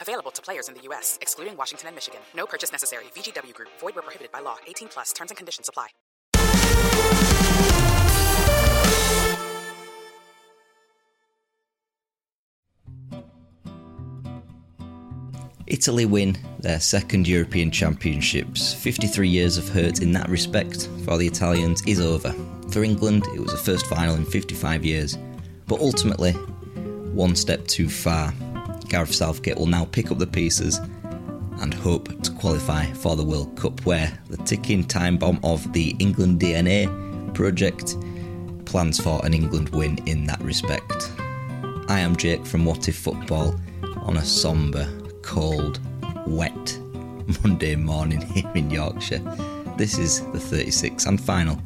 Available to players in the U.S., excluding Washington and Michigan. No purchase necessary. VGW Group. Void where prohibited by law. 18 plus. Terms and conditions apply. Italy win their second European Championships. 53 years of hurt in that respect for the Italians is over. For England, it was the first final in 55 years, but ultimately, one step too far. Gareth Southgate will now pick up the pieces and hope to qualify for the World Cup, where the ticking time bomb of the England DNA project plans for an England win in that respect. I am Jake from What If Football on a sombre, cold, wet Monday morning here in Yorkshire. This is the 36th and final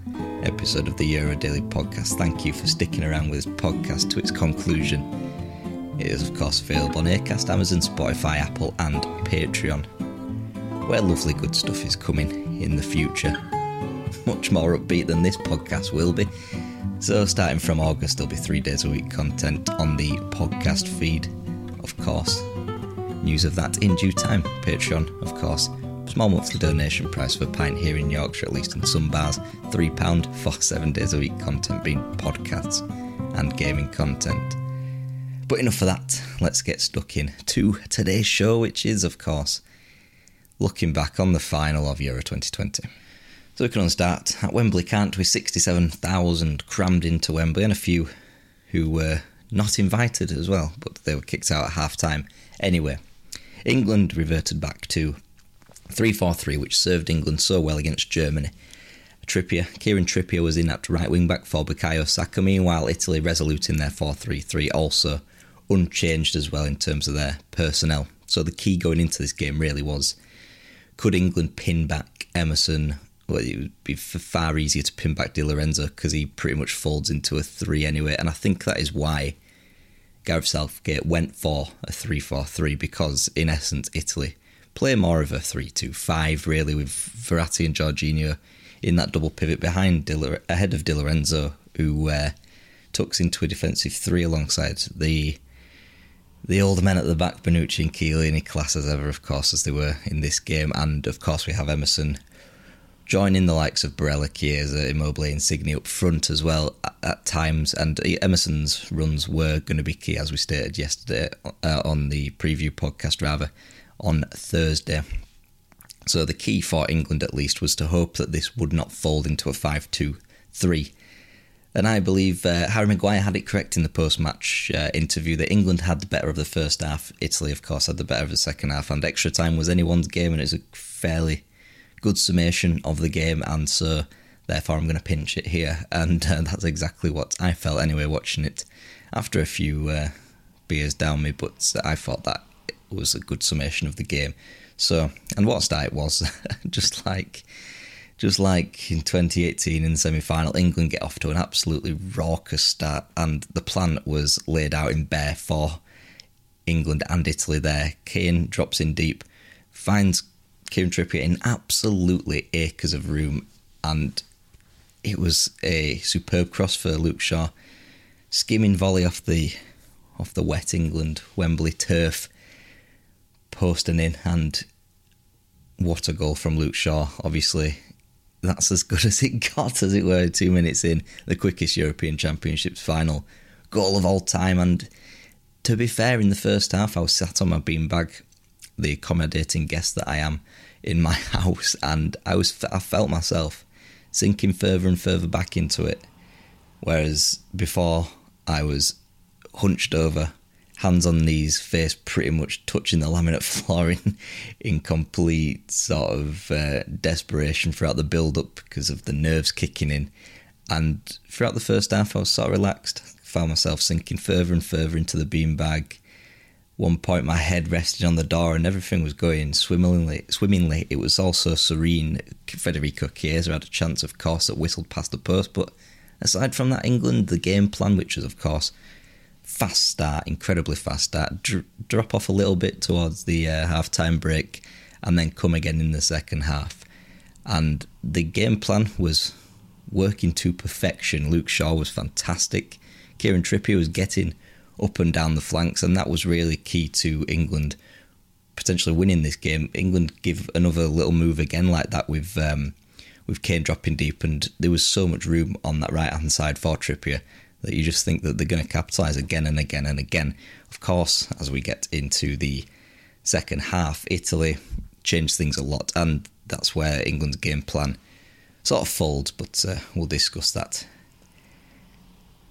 episode of the Euro Daily podcast. Thank you for sticking around with this podcast to its conclusion. It is, of course, available on Acast, Amazon, Spotify, Apple, and Patreon, where lovely good stuff is coming in the future. Much more upbeat than this podcast will be. So, starting from August, there'll be three days a week content on the podcast feed, of course. News of that in due time. Patreon, of course. Small monthly donation price for a pint here in Yorkshire, at least in some bars. £3 for seven days a week content being podcasts and gaming content. But enough of that. Let's get stuck in to today's show, which is, of course, looking back on the final of Euro 2020. So we can start at Wembley, can't we? 67,000 crammed into Wembley, and a few who were not invited as well, but they were kicked out at half time. Anyway, England reverted back to 3 4 3, which served England so well against Germany. Trippier, Kieran Trippier was in at right wing back for Bukayo Saka. Meanwhile, Italy resolute in their 4 3 3, also unchanged as well in terms of their personnel. So the key going into this game really was could England pin back Emerson? Well, it would be far easier to pin back Di Lorenzo because he pretty much folds into a three anyway. And I think that is why Gareth Southgate went for a 3 4 3 because, in essence, Italy play more of a 3 2 5 really with Verratti and Jorginho in that double pivot behind Di, ahead of Di Lorenzo, who uh, tucks into a defensive three alongside the the old men at the back, Bonucci and Chiellini, class as ever, of course, as they were in this game. And of course, we have Emerson joining the likes of Barella, Chiesa, Immobile, Insigne up front as well at, at, times. And Emerson's runs were going to be key, as we stated yesterday uh, on the preview podcast, rather, on Thursday. So the key for England, at least, was to hope that this would not fold into a 5 2 3 and I believe uh, Harry Maguire had it correct in the post match uh, interview that England had the better of the first half. Italy, of course, had the better of the second half, and extra time was anyone's game, and it was a fairly good summation of the game, and so therefore I'm going to pinch it here. And uh, that's exactly what I felt anyway, watching it after a few uh, beers down me, but I thought that was a good summation of the game. So, and what start it was, just like just like in 2018 in the semi final, England get off to an absolutely raucous start, and the plan was laid out in bare for England and Italy there. Kane drops in deep, finds Kieran Trippier in absolutely acres of room, and it was a superb cross for Luke Shaw, skimming volley off the off the wet England Wembley turf, posting in, and what a goal from Luke Shaw! Obviously, that's as good as it got, as it were. Two minutes in, the quickest European Championships final goal of all time, and to be fair, in the first half, I was sat on my beanbag, the accommodating guest that I am, in my house, and I was I felt myself sinking further and further back into it. Whereas before, I was hunched over, hands on knees, face pretty much touching the laminate flooring in complete sort of uh, desperation throughout the build up because of the nerves kicking in. And throughout the first half, I was sort of relaxed, found myself sinking further and further into the beanbag. One point, my head rested on the door, and everything was going swimmingly. Swimmingly, it was also serene. Federico Chiesa had a chance, of course, that whistled past the post. But aside from that, England, the game plan, which was, of course, fast start, incredibly fast start, dr- drop off a little bit towards the uh, half time break, and then come again in the second half. And the game plan was working to perfection. Luke Shaw was fantastic. Kieran Trippier was getting up and down the flanks, and that was really key to England potentially winning this game. England give another little move again like that with um, with Kane dropping deep, and there was so much room on that right hand side for Trippier that you just think that they're going to capitalise again and again and again. Of course, as we get into the second half, Italy changed things a lot, and that's where England's game plan sort of folds. But uh, we'll discuss that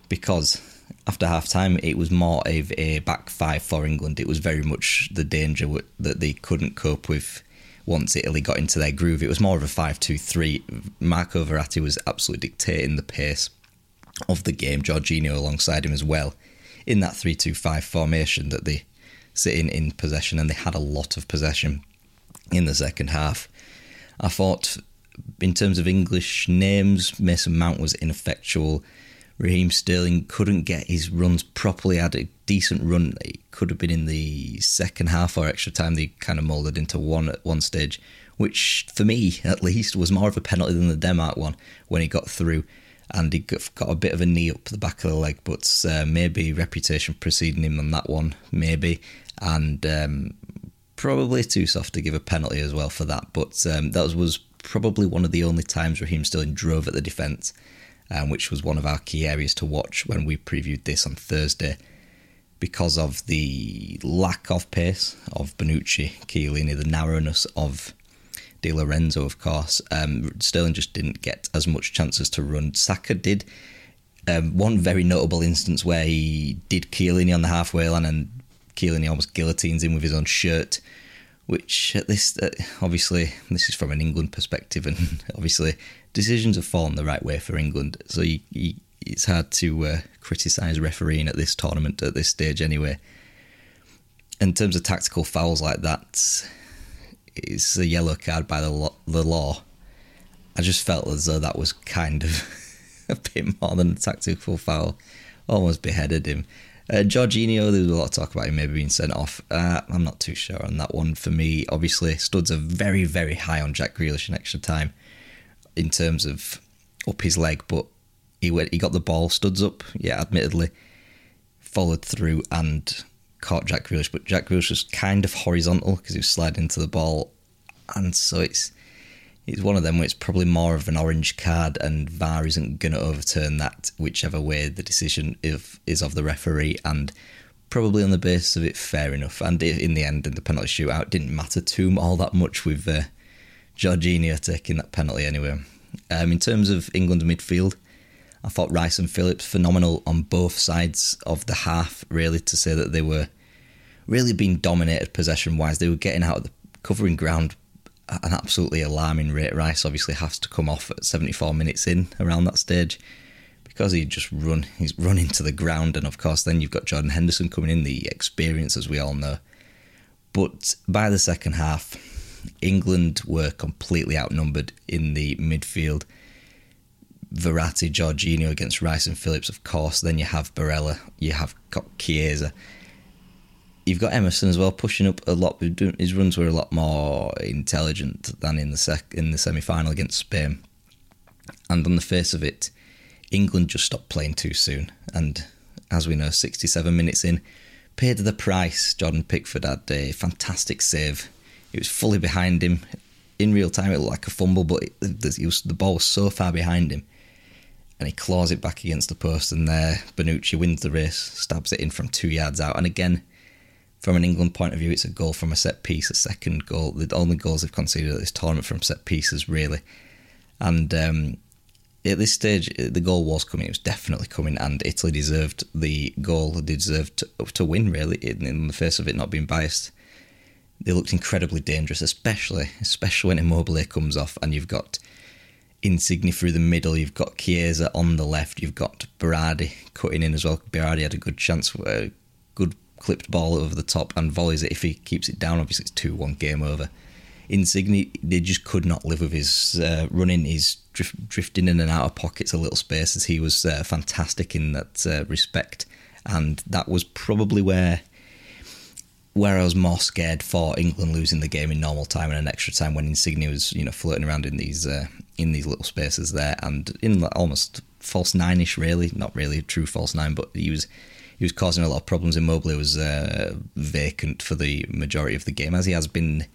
because after half time, it was more of a back five for England. It was very much the danger that they couldn't cope with once Italy got into their groove. It was more of a 5 2 3. Marco Verratti was absolutely dictating the pace of the game, Jorginho alongside him as well, in that 3 2 5 formation that they sit in in possession, and they had a lot of possession in the second half. I thought, in terms of English names, Mason Mount was ineffectual. Raheem Sterling couldn't get his runs properly. Had a decent run. It could have been in the second half or extra time. They kind of moulded into one at one stage, which for me at least was more of a penalty than the Denmark one when he got through. And he got a bit of a knee up the back of the leg, but uh, maybe reputation preceding him on that one, maybe, and um, probably too soft to give a penalty as well for that. But um, that was probably one of the only times Raheem Sterling drove at the defence um, which was one of our key areas to watch when we previewed this on Thursday. Because of the lack of pace of Bonucci, Chiellini, the narrowness of Di Lorenzo, of course, um, Sterling just didn't get as much chances to run. Saka did. Um, one very notable instance where he did Chiellini on the halfway line and Chiellini almost guillotines him with his own shirt which at this uh, obviously this is from an England perspective, and obviously decisions have fallen the right way for England. So you, you, it's hard to uh, criticise refereeing at this tournament at this stage, anyway. In terms of tactical fouls like that, it's a yellow card by the. The law. I just felt as though that was kind of a bit more than a tactical foul. Almost beheaded him. Uh, Jorginho, there was a lot of talk about him maybe being sent off. Uh, I'm not too sure on that one. For me, obviously, studs are very, very high on Jack Grealish in extra time in terms of up his leg, but he went, he got the ball, studs up, yeah, admittedly, followed through and caught Jack Grealish, but Jack Grealish was kind of horizontal because he was sliding into the ball, and so it's it's one of them where it's probably more of an orange card, and VAR isn't going to overturn that, whichever way the decision if, is of the referee, and probably on the basis of it, fair enough. And in the end, in the penalty shootout, didn't matter to him all that much with uh, Jorginho taking that penalty anyway. Um, in terms of England midfield, I thought Rice and Phillips phenomenal on both sides of the half. Really, to say that they were really being dominated possession wise, they were getting out of the covering ground at an absolutely alarming rate. Rice obviously has to come off at 74 minutes in around that stage because he just run he's running to the ground and of course then you've got Jordan Henderson coming in the experience as we all know but by the second half England were completely outnumbered in the midfield Verratti, Jorginho against Rice and Phillips of course then you have Barella you have Chiesa you've got Emerson as well pushing up a lot. His runs were a lot more intelligent than in the sec in the semi final against Spain. And on the face of it, England just stopped playing too soon. And as we know, 67 minutes in, paid the price. Jordan Pickford had a fantastic save. It was fully behind him. In real time, it looked like a fumble, but it, it was, the ball was so far behind him. And he claws it back against the post, and there, Bonucci wins the race, stabs it in from two yards out. And again, from an England point of view, it's a goal from a set piece, a second goal. The only goals they've conceded at this tournament from set pieces, really. And um, at this stage, the goal was coming. It was definitely coming, and Italy deserved the goal. They deserved to, to win, really, in, in, the face of it not being biased. They looked incredibly dangerous, especially especially when Immobile comes off, and you've got Insigne through the middle. You've got Chiesa on the left. You've got Berardi cutting in as well. Berardi had a good chance, a good clipped ball over the top, and volleys it. If he keeps it down, obviously it's two one game over. Insigne, they just could not live with his uh, running, his drift, drifting in and out of pockets a little spaces. He was uh, fantastic in that uh, respect, and that was probably where where I was more scared for England losing the game in normal time and an extra time when Insigne was you know floating around in these uh, in these little spaces there and in almost false nine-ish really, not really a true false nine, but he was he was causing a lot of problems. Immobile was uh, vacant for the majority of the game, as he has been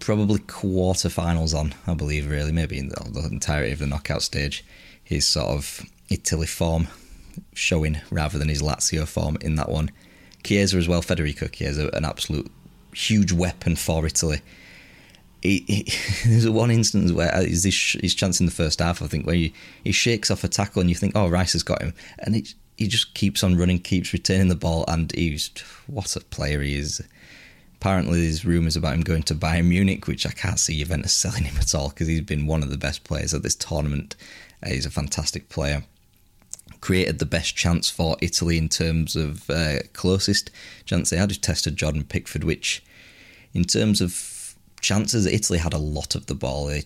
probably quarterfinals on, I believe, really, maybe in the, the entirety of the knockout stage. His sort of Italy form showing rather than his Lazio form in that one. Chiesa as well, Federico Chiesa, an absolute huge weapon for Italy. He, he, there's one instance where uh, his, his chance in the first half, I think, where he, he shakes off a tackle and you think, oh, Rice has got him. And it, he just keeps on running, keeps retaining the ball, and he's what a player he is. Apparently, there's rumours about him going to Bayern Munich, which I can't see Juventus selling him at all because he's been one of the best players at this tournament. Uh, he's a fantastic player. Created the best chance for Italy in terms of uh, closest chance they had. He tested Jordan Pickford, which, in terms of chances, Italy had a lot of the ball. I,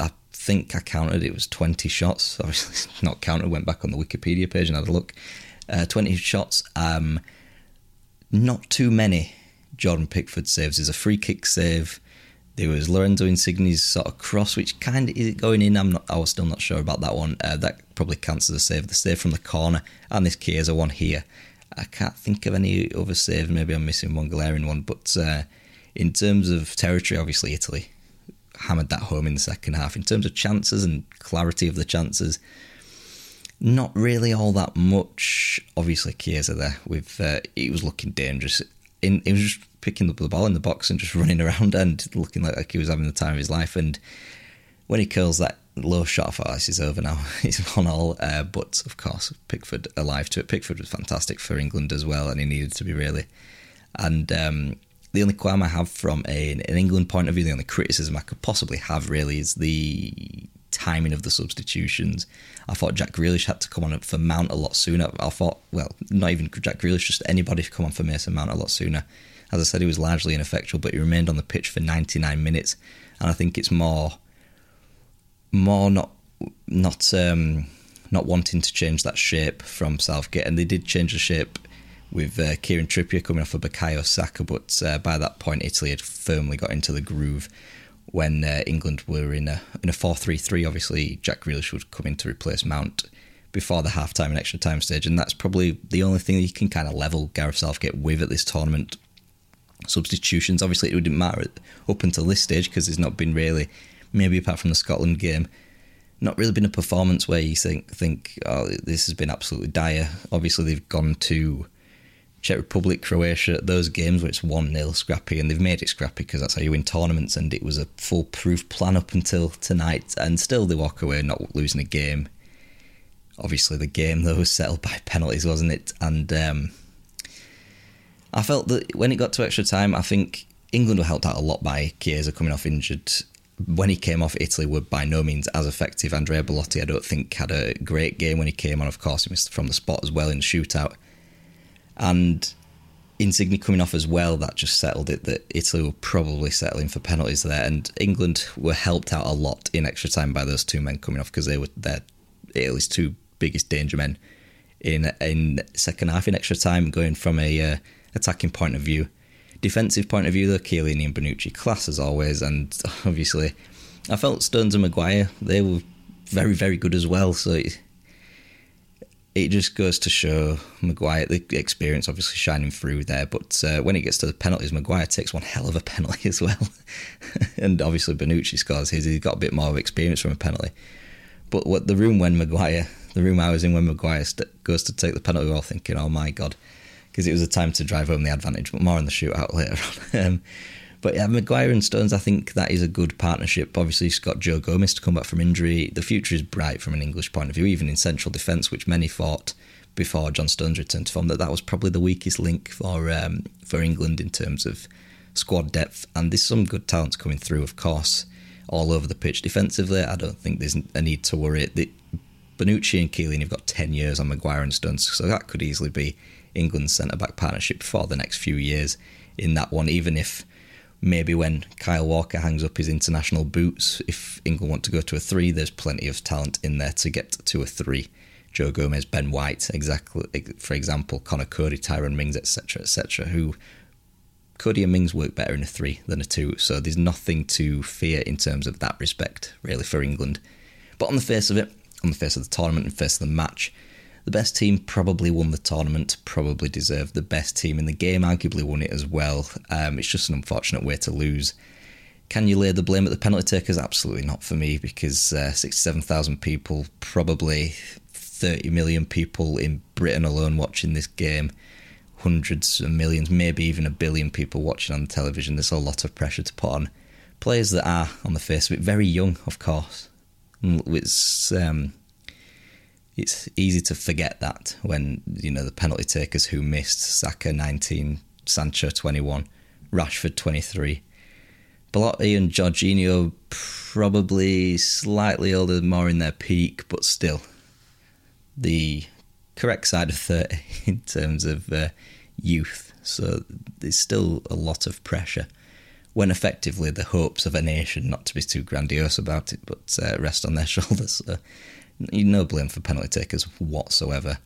I think I counted it was 20 shots. Obviously, not counted. Went back on the Wikipedia page and had a look. Uh, 20 shots. Um, not too many Jordan Pickford saves. There's a free kick save. There was Lorenzo Insigne's sort of cross, which kind of is it going in. I'm not. I was still not sure about that one. Uh, that probably counts as a save. The save from the corner and this Chiesa one here. I can't think of any other saves. Maybe I'm missing one glaring one. But uh, in terms of territory, obviously Italy hammered that home in the second half. In terms of chances and clarity of the chances, not really all that much. Obviously, Chiesa there with uh, he was looking dangerous. In, he was just picking up the ball in the box and just running around and looking like, like he was having the time of his life. And when he curls that low shot, I oh, this is over now. He's on all. Uh, but of course, Pickford alive to it. Pickford was fantastic for England as well, and he needed to be really. And um, the only qualm I have from a, an England point of view, the only criticism I could possibly have really is the timing of the substitutions. I thought Jack Grealish had to come on for Mount a lot sooner. I thought, well, not even Jack Grealish, just anybody come on for Mason Mount a lot sooner. As I said, he was largely ineffectual, but he remained on the pitch for 99 minutes, and I think it's more, more not, not, um, not wanting to change that shape from Southgate, and they did change the shape with uh, Kieran Trippier coming off of Bukayo Saka, but uh, by that point Italy had firmly got into the groove. When uh, England were in a in a four three three, obviously Jack Grealish would come in to replace Mount before the half time and extra time stage, and that's probably the only thing you can kind of level Gareth Southgate with at this tournament. Substitutions, obviously, it wouldn't matter up until this stage because there's not been really, maybe apart from the Scotland game, not really been a performance where you think think oh this has been absolutely dire. Obviously, they've gone to Czech Republic, Croatia, those games where it's 1 0 scrappy, and they've made it scrappy because that's how you win tournaments, and it was a foolproof plan up until tonight, and still they walk away not losing a game. Obviously, the game, though, was settled by penalties, wasn't it? And um, I felt that when it got to extra time, I think England were helped out a lot by Chiesa coming off injured. When he came off, Italy were by no means as effective. Andrea Belotti, I don't think, had a great game when he came on. Of course, he missed from the spot as well in the shootout and Insigne coming off as well, that just settled it that Italy were probably settling for penalties there, and England were helped out a lot in extra time by those two men coming off because they were their Italy's two biggest danger men in in second half in extra time, going from a uh, attacking point of view. Defensive point of view, though, Chiellini and Bonucci class as always, and obviously, I felt Stones and Maguire they were very, very good as well. So it, it just goes to show Maguire the experience obviously shining through there. But uh, when it gets to the penalties, Maguire takes one hell of a penalty as well, and obviously Bonucci scores his. He's got a bit more of experience from a penalty. But what the room when Maguire, the room I was in when Maguire st- goes to take the penalty, we're all thinking, "Oh my god," because it was a time to drive home the advantage. But more on the shootout later on. um, but yeah, Maguire and Stones, I think that is a good partnership. Obviously, got Joe Gomez to come back from injury. The future is bright from an English point of view, even in central defence, which many thought before John Stones returned to form that that was probably the weakest link for um, for England in terms of squad depth. And there's some good talents coming through, of course, all over the pitch defensively. I don't think there's a need to worry. The, and Keeling have got 10 years on Maguire and Stones, so that could easily be England's centre back partnership for the next few years in that one, even if maybe when Kyle Walker hangs up his international boots, if England want to go to a three, there's plenty of talent in there to get to a three. Joe Gomez, Ben White, exactly. For example, Conor Coady, Tyrone Mings, etc., etc. Who Coady and Mings work better in a three than a two, so there's nothing to fear in terms of that respect, really, for England. But on the face of it, on the face of the tournament and face of the match, the best team probably won the tournament, probably deserved the best team in the game, arguably won it as well. Um, it's just an unfortunate way to lose. Can you lay the blame at the penalty takers? Absolutely not for me, because uh, 67,000 people, probably 30 million people in Britain alone watching this game, hundreds of millions, maybe even a billion people watching on the television. There's a lot of pressure to put on players that are, on the face of it, very young, of course. It's um, it's easy to forget that when you know the penalty takers who missed Saka 19, Sancho 21, Rashford 23. Belotti and Jorginho probably slightly older, more in their peak, but still the correct side of 30 in terms of uh, youth. So there's still a lot of pressure when effectively the hopes of a nation, not to be too grandiose about it, but uh, rest on their shoulders. So no blame for penalty takers whatsoever.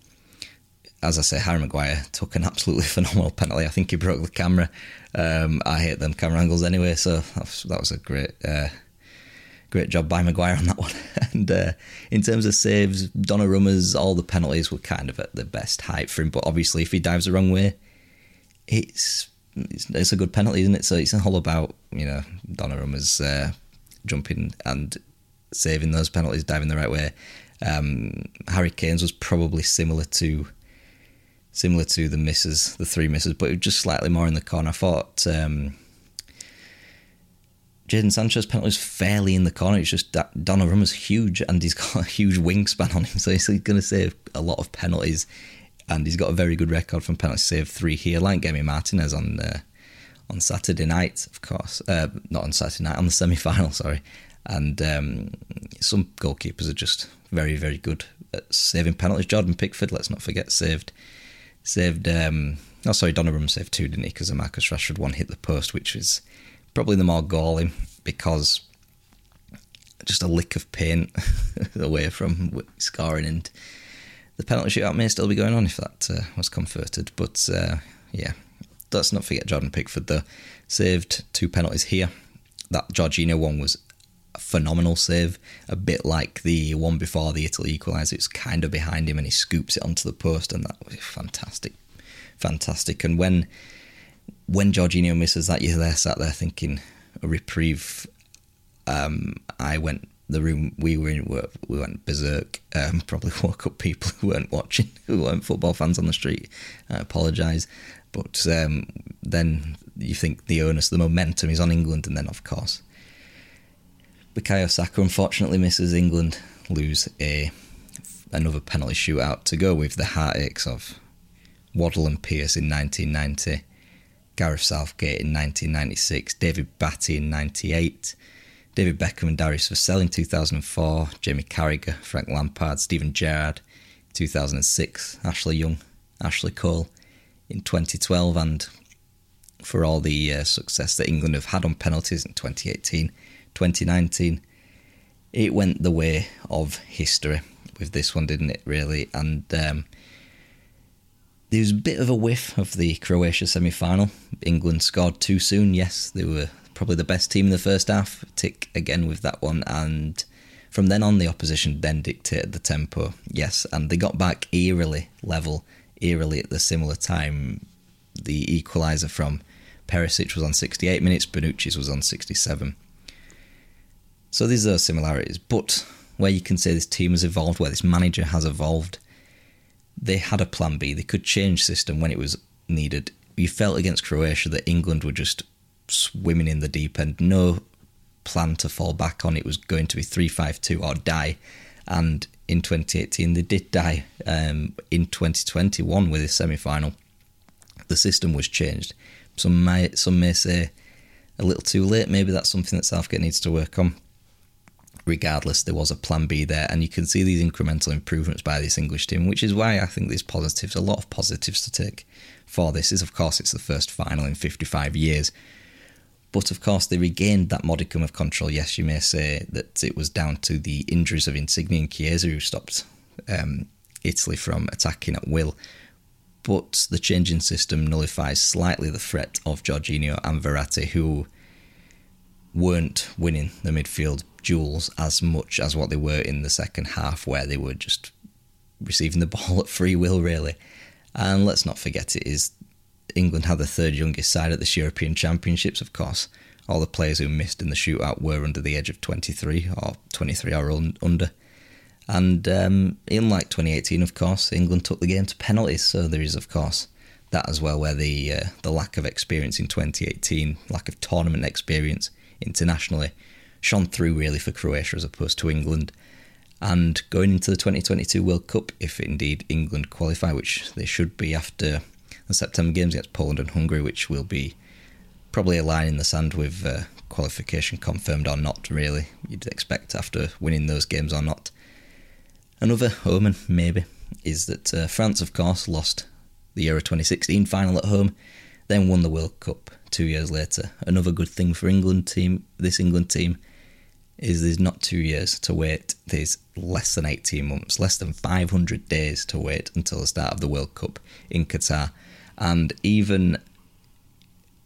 As I say, Harry Maguire took an absolutely phenomenal penalty. I think he broke the camera. Um, I hate them camera angles anyway, so that was a great, uh, great job by Maguire on that one. and uh, in terms of saves, Donnarumma's all the penalties were kind of at the best height for him. But obviously, if he dives the wrong way, it's it's, it's a good penalty, isn't it? So it's all about you know Donnarumma's uh, jumping and saving those penalties, diving the right way. Um, Harry Kane's was probably similar to similar to the misses, the three misses, but it was just slightly more in the corner. I thought um, Jadon Sancho's penalty was fairly in the corner. It's just that Donnarumma's huge and he's got a huge wingspan on him, so he's going to save a lot of penalties. And he's got a very good record from penalty save three here, like Emi Martinez on uh, on Saturday night, of course. Uh, not on Saturday night, on the semi final, sorry. And um, some goalkeepers are just very, very good at saving penalties. Jordan Pickford, let's not forget, saved saved. Um, oh, sorry, Donnarumma saved two, didn't he? Because the Marcus Rashford one hit the post, which was probably the more galling because just a lick of paint away from scoring, and the penalty shootout may still be going on if that uh, was converted. But uh, yeah, let's not forget Jordan Pickford though saved two penalties here. That Jorginho one was phenomenal save, a bit like the one before the Italy equaliser. It's kind of behind him and he scoops it onto the post, and that was fantastic, fantastic. And when when Jorginho misses that, you're there sat there thinking a reprieve. Um, I went the room we were in, we went berserk. Um, probably woke up people who weren't watching, who weren't football fans on the street. I apologise, but um, then you think the onus, the momentum is on England, and then of course Bukayo Saka unfortunately misses England lose a another penalty shootout to go with the heartaches of Waddle and Pearce in 1990, Gareth Southgate in 1996, David Batty in 98, David Beckham and Darius Vassell in 2004, Jamie Carragher, Frank Lampard, Steven Gerrard 2006, Ashley Young, Ashley Cole in 2012, and for all the uh, success that England have had on penalties in 2018 2019, it went the way of history with this one, didn't it, really? And um, there was a bit of a whiff of the Croatia semi final. England scored too soon, yes. They were probably the best team in the first half. Tick again with that one. And From then on, the opposition then dictated the tempo, yes, and they got back eerily level, eerily at the similar time. The equaliser from Perisic was on 68 minutes, Bonucci's was on 67. So these are similarities, but where you can say this team has evolved, where this manager has evolved, they had a plan B. They could change system when it was needed. You felt against Croatia that England were just swimming in the deep end. No plan to fall back on. It was going to be 3 5 2 or die. And in 2018, they did die. Um, in 2021, with the semi final, the system was changed. Some may, some may say a little too late. Maybe that's something that Southgate needs to work on. Regardless, there was a plan B there, and you can see these incremental improvements by this English team, which is why I think there's positives, a lot of positives to take for this. Is of course it's the first final in 55 years, but of course, they regained that modicum of control. Yes, you may say that it was down to the injuries of Insigne and Chiesa who stopped um, Italy from attacking at will. But the changing system nullifies slightly the threat of Jorginho and Verratti, who weren't winning the midfield duels as much as what they were in the second half, where they were just receiving the ball at free will, really. And let's not forget, it is England had the third youngest side at this European Championships, of course. All the players who missed in the shootout were under the age of 23 or 23 or un- under. And um, in like 2018, of course, England took the game to penalties. So there is, of course, that as well, where the uh, the lack of experience in 2018, lack of tournament experience internationally, shone through really for Croatia as opposed to England. And going into the 2022 World Cup, if indeed England qualify, which they should be after the September games against Poland and Hungary, which will be probably a line in the sand with uh, qualification confirmed or not, really. You'd expect after winning those games or not. Another omen, maybe, is that uh, France, of course, lost the Euro 2016 final at home, then won the World Cup two years later. Another good thing for England team, this England team, is there's not two years to wait. There's less than 18 months, less than 500 days to wait until the start of the World Cup in Qatar. And even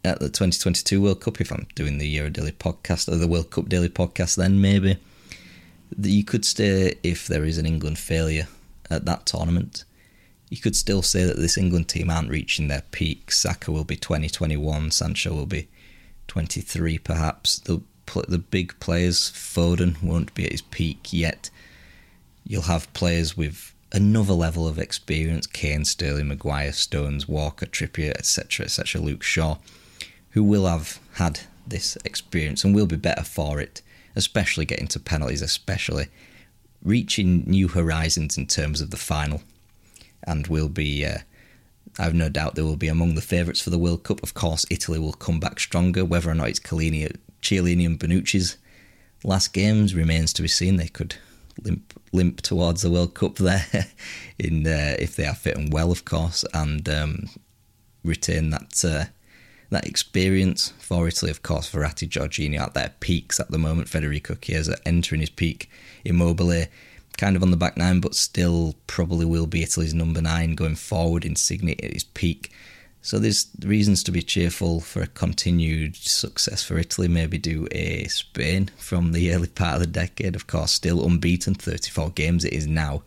at the 2022 World Cup, if I'm doing the Euro Daily podcast or the World Cup Daily podcast, then maybe you could stay if there is an England failure at that tournament, you could still say that this England team aren't reaching their peak. Saka will be 2021, Sancho will be 23 perhaps. The the big players, Foden won't be at his peak yet. You'll have players with another level of experience Kane, Sterling, Maguire, Stones, Walker, Trippier, etc., etc., Luke Shaw, who will have had this experience and will be better for it, especially getting to penalties, especially reaching new horizons in terms of the final, and will be. Uh, I've no doubt they will be among the favourites for the World Cup. Of course, Italy will come back stronger. Whether or not it's Chiellini, and Bonucci's last games remains to be seen. They could limp limp towards the World Cup there, in uh, if they are fit and well, of course, and um, retain that uh, that experience for Italy. Of course, Verratti, Jorginho at their peaks at the moment. Federico Chiesa entering his peak. Immobile kind of on the back nine, but still probably will be Italy's number nine going forward. Insigne at his peak. So there's reasons to be cheerful for a continued success for Italy. Maybe do a Spain from the early part of the decade. Of course, still unbeaten, 34 games it is now.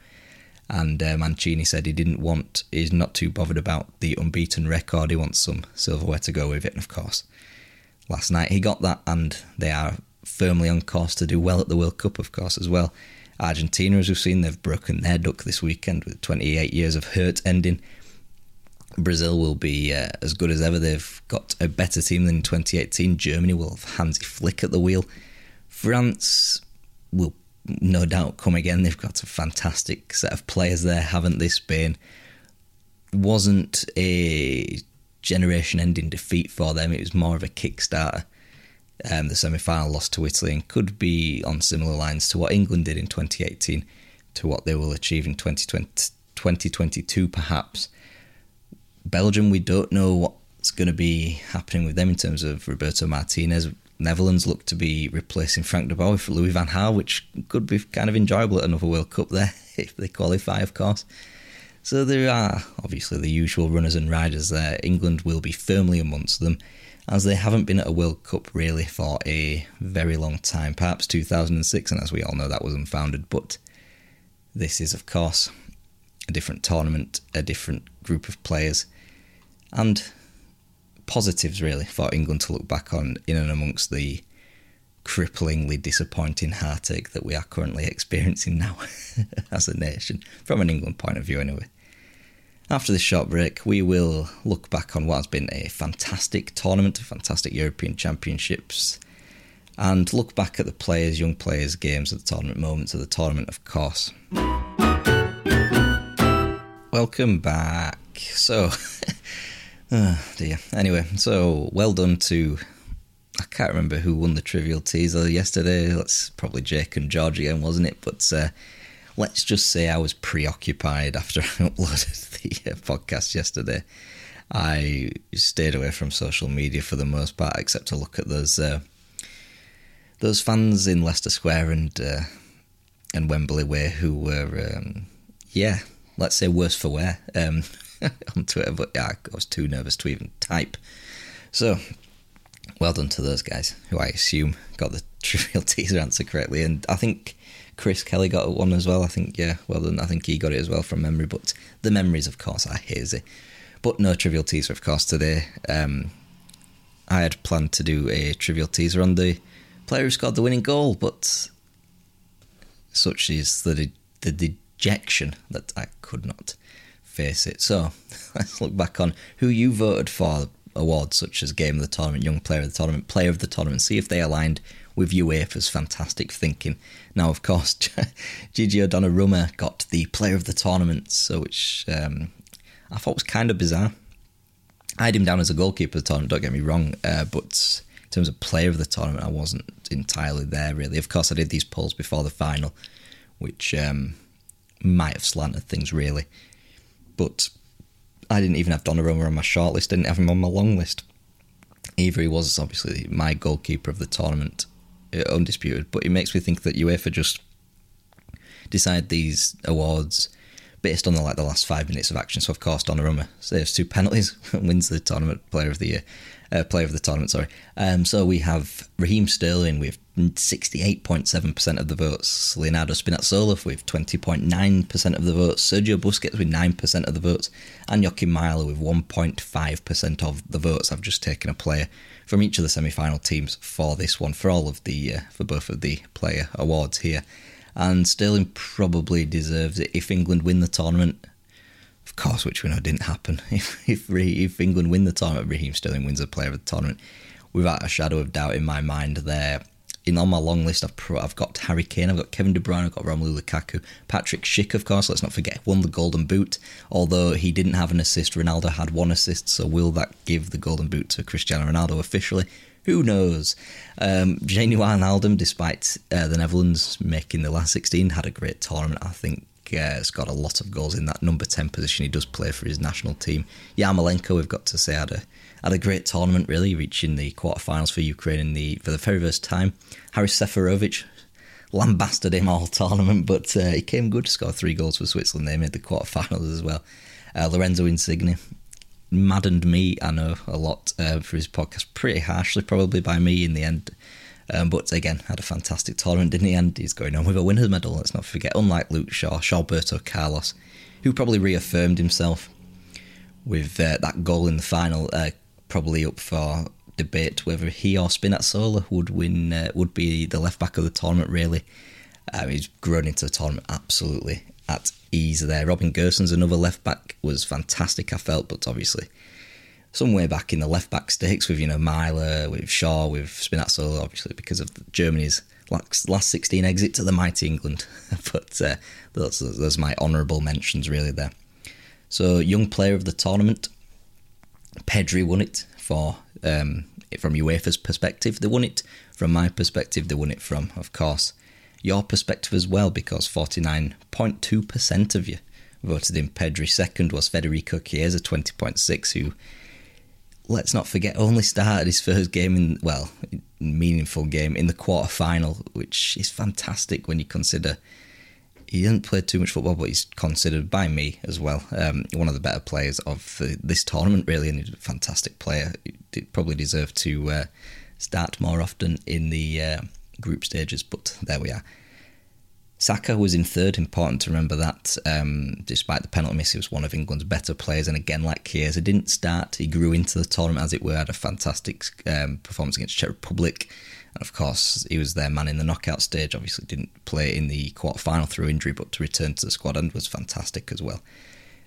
And uh, Mancini said he didn't want, he's not too bothered about the unbeaten record. He wants some silverware to go with it. And of course, last night he got that, and they are firmly on course to do well at the World Cup, of course, as well. Argentina, as we've seen, they've broken their duck this weekend with 28 years of hurt ending Brazil will be uh, as good as ever. They've got a better team than in 2018. Germany will have Hansi Flick at the wheel. France will no doubt come again. They've got a fantastic set of players there, haven't they? Spain wasn't a generation ending defeat for them, it was more of a kickstarter. Um, the semi final loss to Italy and could be on similar lines to what England did in 2018 to what they will achieve in 2020, 2022, perhaps. Belgium, we don't know what's going to be happening with them in terms of Roberto Martinez. Netherlands look to be replacing Frank de Boer for Louis van Gaal, which could be kind of enjoyable at another World Cup there if they qualify, of course. So there are obviously the usual runners and riders there. England will be firmly amongst them. As they haven't been at a World Cup really for a very long time, perhaps 2006, and as we all know, that was unfounded. But this is, of course, a different tournament, a different group of players, and positives really for England to look back on in and amongst the cripplingly disappointing heartache that we are currently experiencing now as a nation, from an England point of view, anyway. After this short break, we will look back on what has been a fantastic tournament, a fantastic European Championships, and look back at the players, young players' games of the tournament, moments of the tournament, of course. Welcome back. So, oh dear. Anyway, so well done to. I can't remember who won the trivial teaser yesterday. That's probably Jake and George again, wasn't it? But uh, let's just say I was preoccupied after I uploaded the uh, podcast yesterday. I stayed away from social media for the most part, except to look at those uh, those fans in Leicester Square and uh, and Wembley Way who were, um, yeah, let's say worse for wear um, on Twitter. But yeah, I was too nervous to even type. So, well done to those guys who I assume got the trivial teaser answer correctly, and I think Chris Kelly got one as well. I think, yeah, well done. I think he got it as well from memory, but the memories, of course, are hazy. But no trivial teaser, of course, today. Um, I had planned to do a trivial teaser on the player who scored the winning goal, but such is the, the dejection that I could not face it. So let's look back on who you voted for awards such as Game of the Tournament, Young Player of the Tournament, Player of the Tournament, see if they aligned with UEFA's fantastic thinking. Now, of course, Gigi Donnarumma got the Player of the Tournament, so which um, I thought was kind of bizarre. I had him down as a goalkeeper of the tournament, don't get me wrong, uh, but in terms of Player of the Tournament, I wasn't entirely there, really. Of course, I did these polls before the final, which um, might have slanted things, really. But I didn't even have Donnarumma on my shortlist, I didn't have him on my long list. Either he was obviously my goalkeeper of the tournament, undisputed, but it makes me think that UEFA just decide these awards based on the like the last five minutes of action. So of course Donnarumma saves two penalties and wins the tournament player of the year, uh, player of the tournament. Sorry. Um, so we have Raheem Sterling with sixty eight point seven percent of the votes, Leonardo Spinazzola with twenty point nine percent of the votes, Sergio Busquets with nine percent of the votes, and Joachim Mæhle with one point five percent of the votes. I've just taken a player from each of the semi-final teams for this one for all of the uh, for both of the player awards here and Sterling probably deserves it if England win the tournament. Of course, which we know didn't happen. If if, if England win the tournament, Raheem Sterling wins a player of the tournament, without a shadow of doubt in my mind. There, in on my long list, I've pro, I've got Harry Kane, I've got Kevin De Bruyne, I've got Romelu Lukaku, Patrick Schick, of course. Let's not forget won the Golden Boot. Although he didn't have an assist, Ronaldo had one assist. So will that give the Golden Boot to Cristiano Ronaldo officially? Who knows? Um, Wijnaldum, despite uh, the Netherlands making the last 16, had a great tournament. I think uh, has got a lot of goals in that number 10 position. He does play for his national team. Yarmolenko, we've got to say, had a had a great tournament, really, reaching the quarterfinals for Ukraine in the for the very first time. Haris Seferovic lambasted him all tournament, but uh, he came good to score three goals for Switzerland. They made the quarterfinals as well. Uh, Lorenzo Insigne maddened me, I know, a lot uh, for his podcast, pretty harshly probably by me in the end. Um, but again, had a fantastic tournament in the end. He's going on with a winner's medal, let's not forget. Unlike Luke Shaw, Shawberto Carlos, who probably reaffirmed himself with uh, that goal in the final, uh, probably up for debate whether he or Spinazzola would win, uh, would be the left back of the tournament, really. Um, he's grown into the tournament absolutely at ease there. Robin Gosens's another left back, was fantastic, I felt, but obviously somewhere back in the left back stakes with, you know, Mæhle, with Shaw, with Spinazzola, obviously, because of Germany's last 16 exit to the mighty England. but uh, those, those are my honourable mentions, really, there. So, young player of the tournament, Pedri won it for um, from UEFA's perspective. They won it from my perspective. They won it from, of course, your perspective as well, because 49.2% of you voted in Pedri. Second was Federico Chiesa, 20.6, who, let's not forget, only started his first game in, well, meaningful game in the quarter final, which is fantastic when you consider he didn't play too much football, but he's considered by me as well um, one of the better players of the, this tournament, really, and he's a fantastic player. He probably deserved to uh, start more often in the uh, group stages, but there we are. Saka was in third. Important to remember that. Um, despite the penalty miss, he was one of England's better players. And again, like Chiesa, he didn't start. He grew into the tournament, as it were. Had a fantastic um, performance against Czech Republic. And of course, he was their man in the knockout stage. Obviously, didn't play in the quarter final through injury, but to return to the squad and was fantastic as well.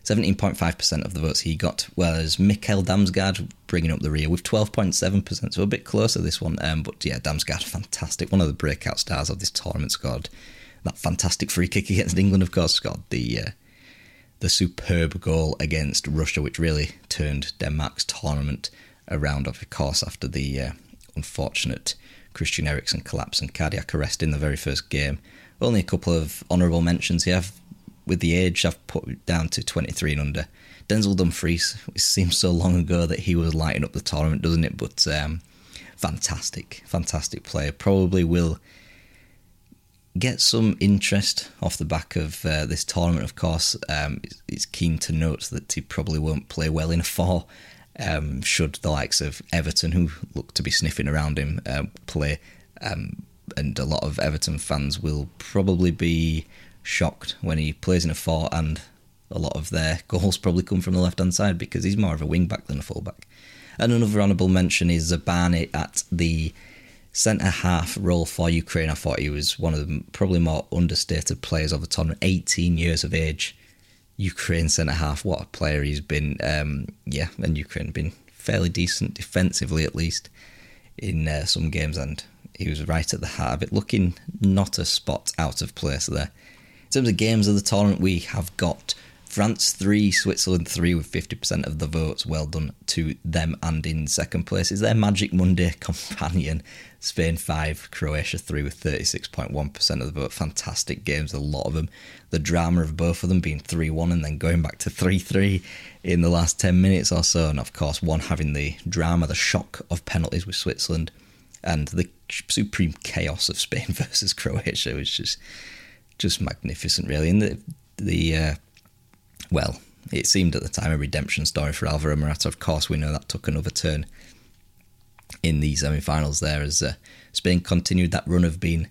17.5% of the votes he got, whereas Mikkel Damsgaard bringing up the rear with 12.7%, so a bit closer this one. Um, but yeah, Damsgaard, fantastic. One of the breakout stars of this tournament, scored that fantastic free kick against England, of course, scored the uh, the superb goal against Russia, which really turned Denmark's tournament around, of course, after the uh, unfortunate Christian Eriksen collapse and cardiac arrest in the very first game. Only a couple of honourable mentions here. With the age, I've put down to 23 and under. Denzel Dumfries, it seems so long ago that he was lighting up the tournament, doesn't it? But um, fantastic, fantastic player. Probably will get some interest off the back of uh, this tournament. Of course, um, it's, it's, keen to note that he probably won't play well in a four. Um, should the likes of Everton, who look to be sniffing around him, uh, play, um, and a lot of Everton fans will probably be shocked when he plays in a four, and a lot of their goals probably come from the left hand side because he's more of a wing back than a full back. And another honourable mention is Zabarnyi at the centre half role for Ukraine. I thought he was one of the probably more understated players of the tournament. 18 years of age, Ukraine centre half. What a player he's been. Um, yeah, and Ukraine been fairly decent defensively at least in uh, some games, and he was right at the heart of it, looking not a spot out of place there. In terms of games of the tournament, we have got France 3, Switzerland 3 with 50% of the votes. Well done to them. And in second place is their Magic Monday companion, Spain 5, Croatia 3 with 36.1% of the vote. Fantastic games, a lot of them. The drama of both of them being 3 1 and then going back to 3 3 in the last 10 minutes or so. And of course, one having the drama, the shock of penalties with Switzerland and the supreme chaos of Spain versus Croatia was just just magnificent, really. And the the uh, well, it seemed at the time a redemption story for Alvaro Morata. Of course, we know that took another turn in the semi-finals there as uh, Spain continued that run of being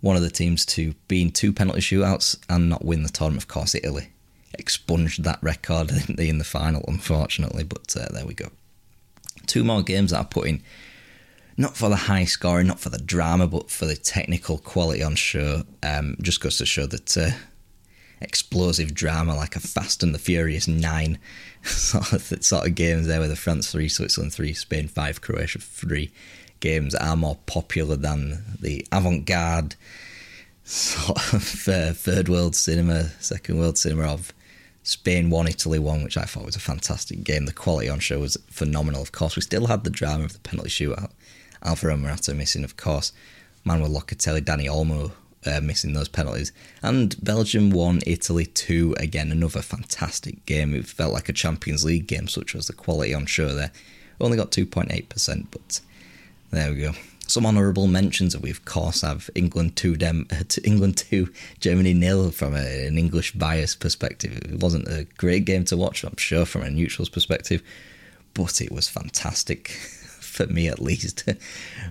one of the teams to be in two penalty shootouts and not win the tournament. Of course, Italy expunged that record in the final, unfortunately. But uh, there we go. Two more games that I put in, not for the high scoring, not for the drama, but for the technical quality on show. Um, just goes to show that uh, explosive drama like a Fast and the Furious 9 sort of, sort of games there with the France 3, Switzerland 3, Spain 5, Croatia 3 games are more popular than the avant garde sort of uh, third world cinema, second world cinema of Spain 1, Italy 1, which I thought was a fantastic game. The quality on show was phenomenal, of course. We still had the drama of the penalty shootout. Alvaro Morata missing, of course. Manuel Locatelli, Dani Olmo uh, missing those penalties. And Belgium one, Italy 2. Again, another fantastic game. It felt like a Champions League game, such was the quality on show there. Only got 2.8%, but there we go. Some honourable mentions. And we of course have England two, Dem- England two, Germany nil. From a, an English bias perspective, it wasn't a great game to watch. I'm sure from a neutral's perspective, but it was fantastic for me at least.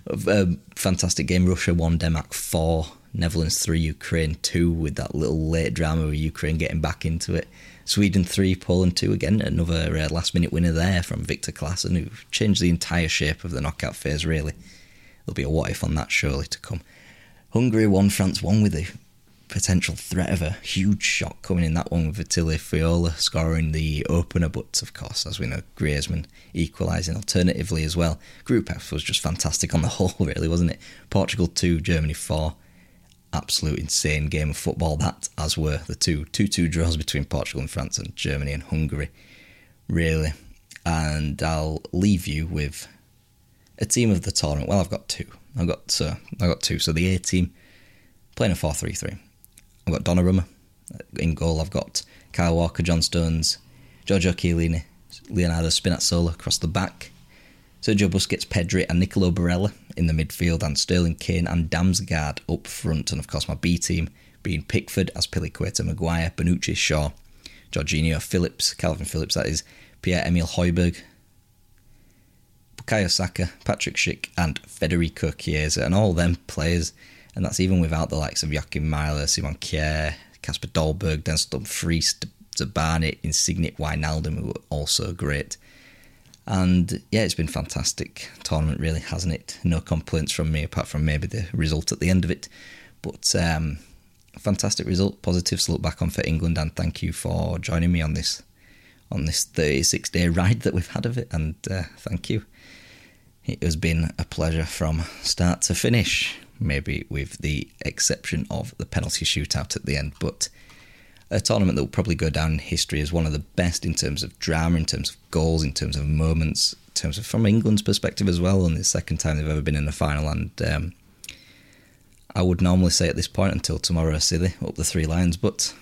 a fantastic game. Russia one, Denmark four. Netherlands 3, Ukraine 2, with that little late drama with Ukraine getting back into it. Sweden 3, Poland 2, again, another uh, last minute winner there from Viktor Claesson, who changed the entire shape of the knockout phase, really. There'll be a what if on that surely to come. Hungary 1, France 1 with a potential threat of a huge shot coming in that one with Attila Fiola scoring the opener, but of course, as we know, Griezmann equalising alternatively as well. Group F was just fantastic on the whole, really, wasn't it? Portugal 2, Germany 4 absolute insane game of football that, as were the two 2 2 draws between Portugal and France and Germany and Hungary, really. And I'll leave you with a team of the tournament. Well, I've got two. I've got so I've got two. So the A team playing a 4 3 3. I've got Donnarumma uh, in goal. I've got Kyle Walker, John Stones, Giorgio Chiellini, Leonardo Spinazzola across the back. Sergio Busquets, Pedri, and Nicolo Barella in the midfield, and Sterling Kane and Damsgaard up front. And of course, my B team being Pickford, Azpilicueta, Maguire, Bonucci, Shaw, Jorginho, Phillips, Calvin Phillips, that is, Pierre Emil Højbjerg, Bukayo Saka, Patrick Schick, and Federico Chiesa, and all them players, and that's even without the likes of Joachim Mæhle, Simon Kjær, Kasper Dolberg, Den Dumfries, Zabarnyi, Insigne, Wijnaldum, who were also great. And yeah, it's been fantastic tournament, really, hasn't it? No complaints from me, apart from maybe the result at the end of it. But um, fantastic result, positives to look back on for England, and thank you for joining me on this on this 36 day ride that we've had of it. And uh, thank you. It has been a pleasure from start to finish, maybe with the exception of the penalty shootout at the end, but a tournament that will probably go down in history as one of the best in terms of drama, in terms of goals, in terms of moments, in terms of from England's perspective as well. And the second time they've ever been in a final. And um, I would normally say at this point until tomorrow, silly up the Three Lions, but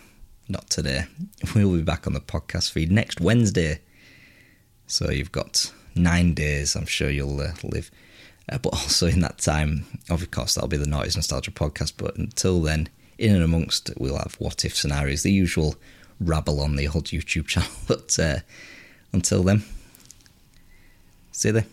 not today. We'll be back on the podcast feed next Wednesday. So you've got nine days. I'm sure you'll uh, live. Uh, but also in that time, of course, that'll be the Noughties Nostalgia podcast. But until then in and amongst, we'll have what if scenarios, the usual rabble on the old YouTube channel. But uh, until then, see you there.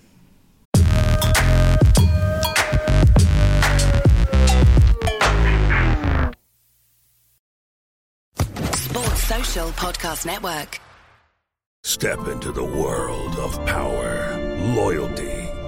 Sports Social Podcast Network. Step into the world of power, loyalty,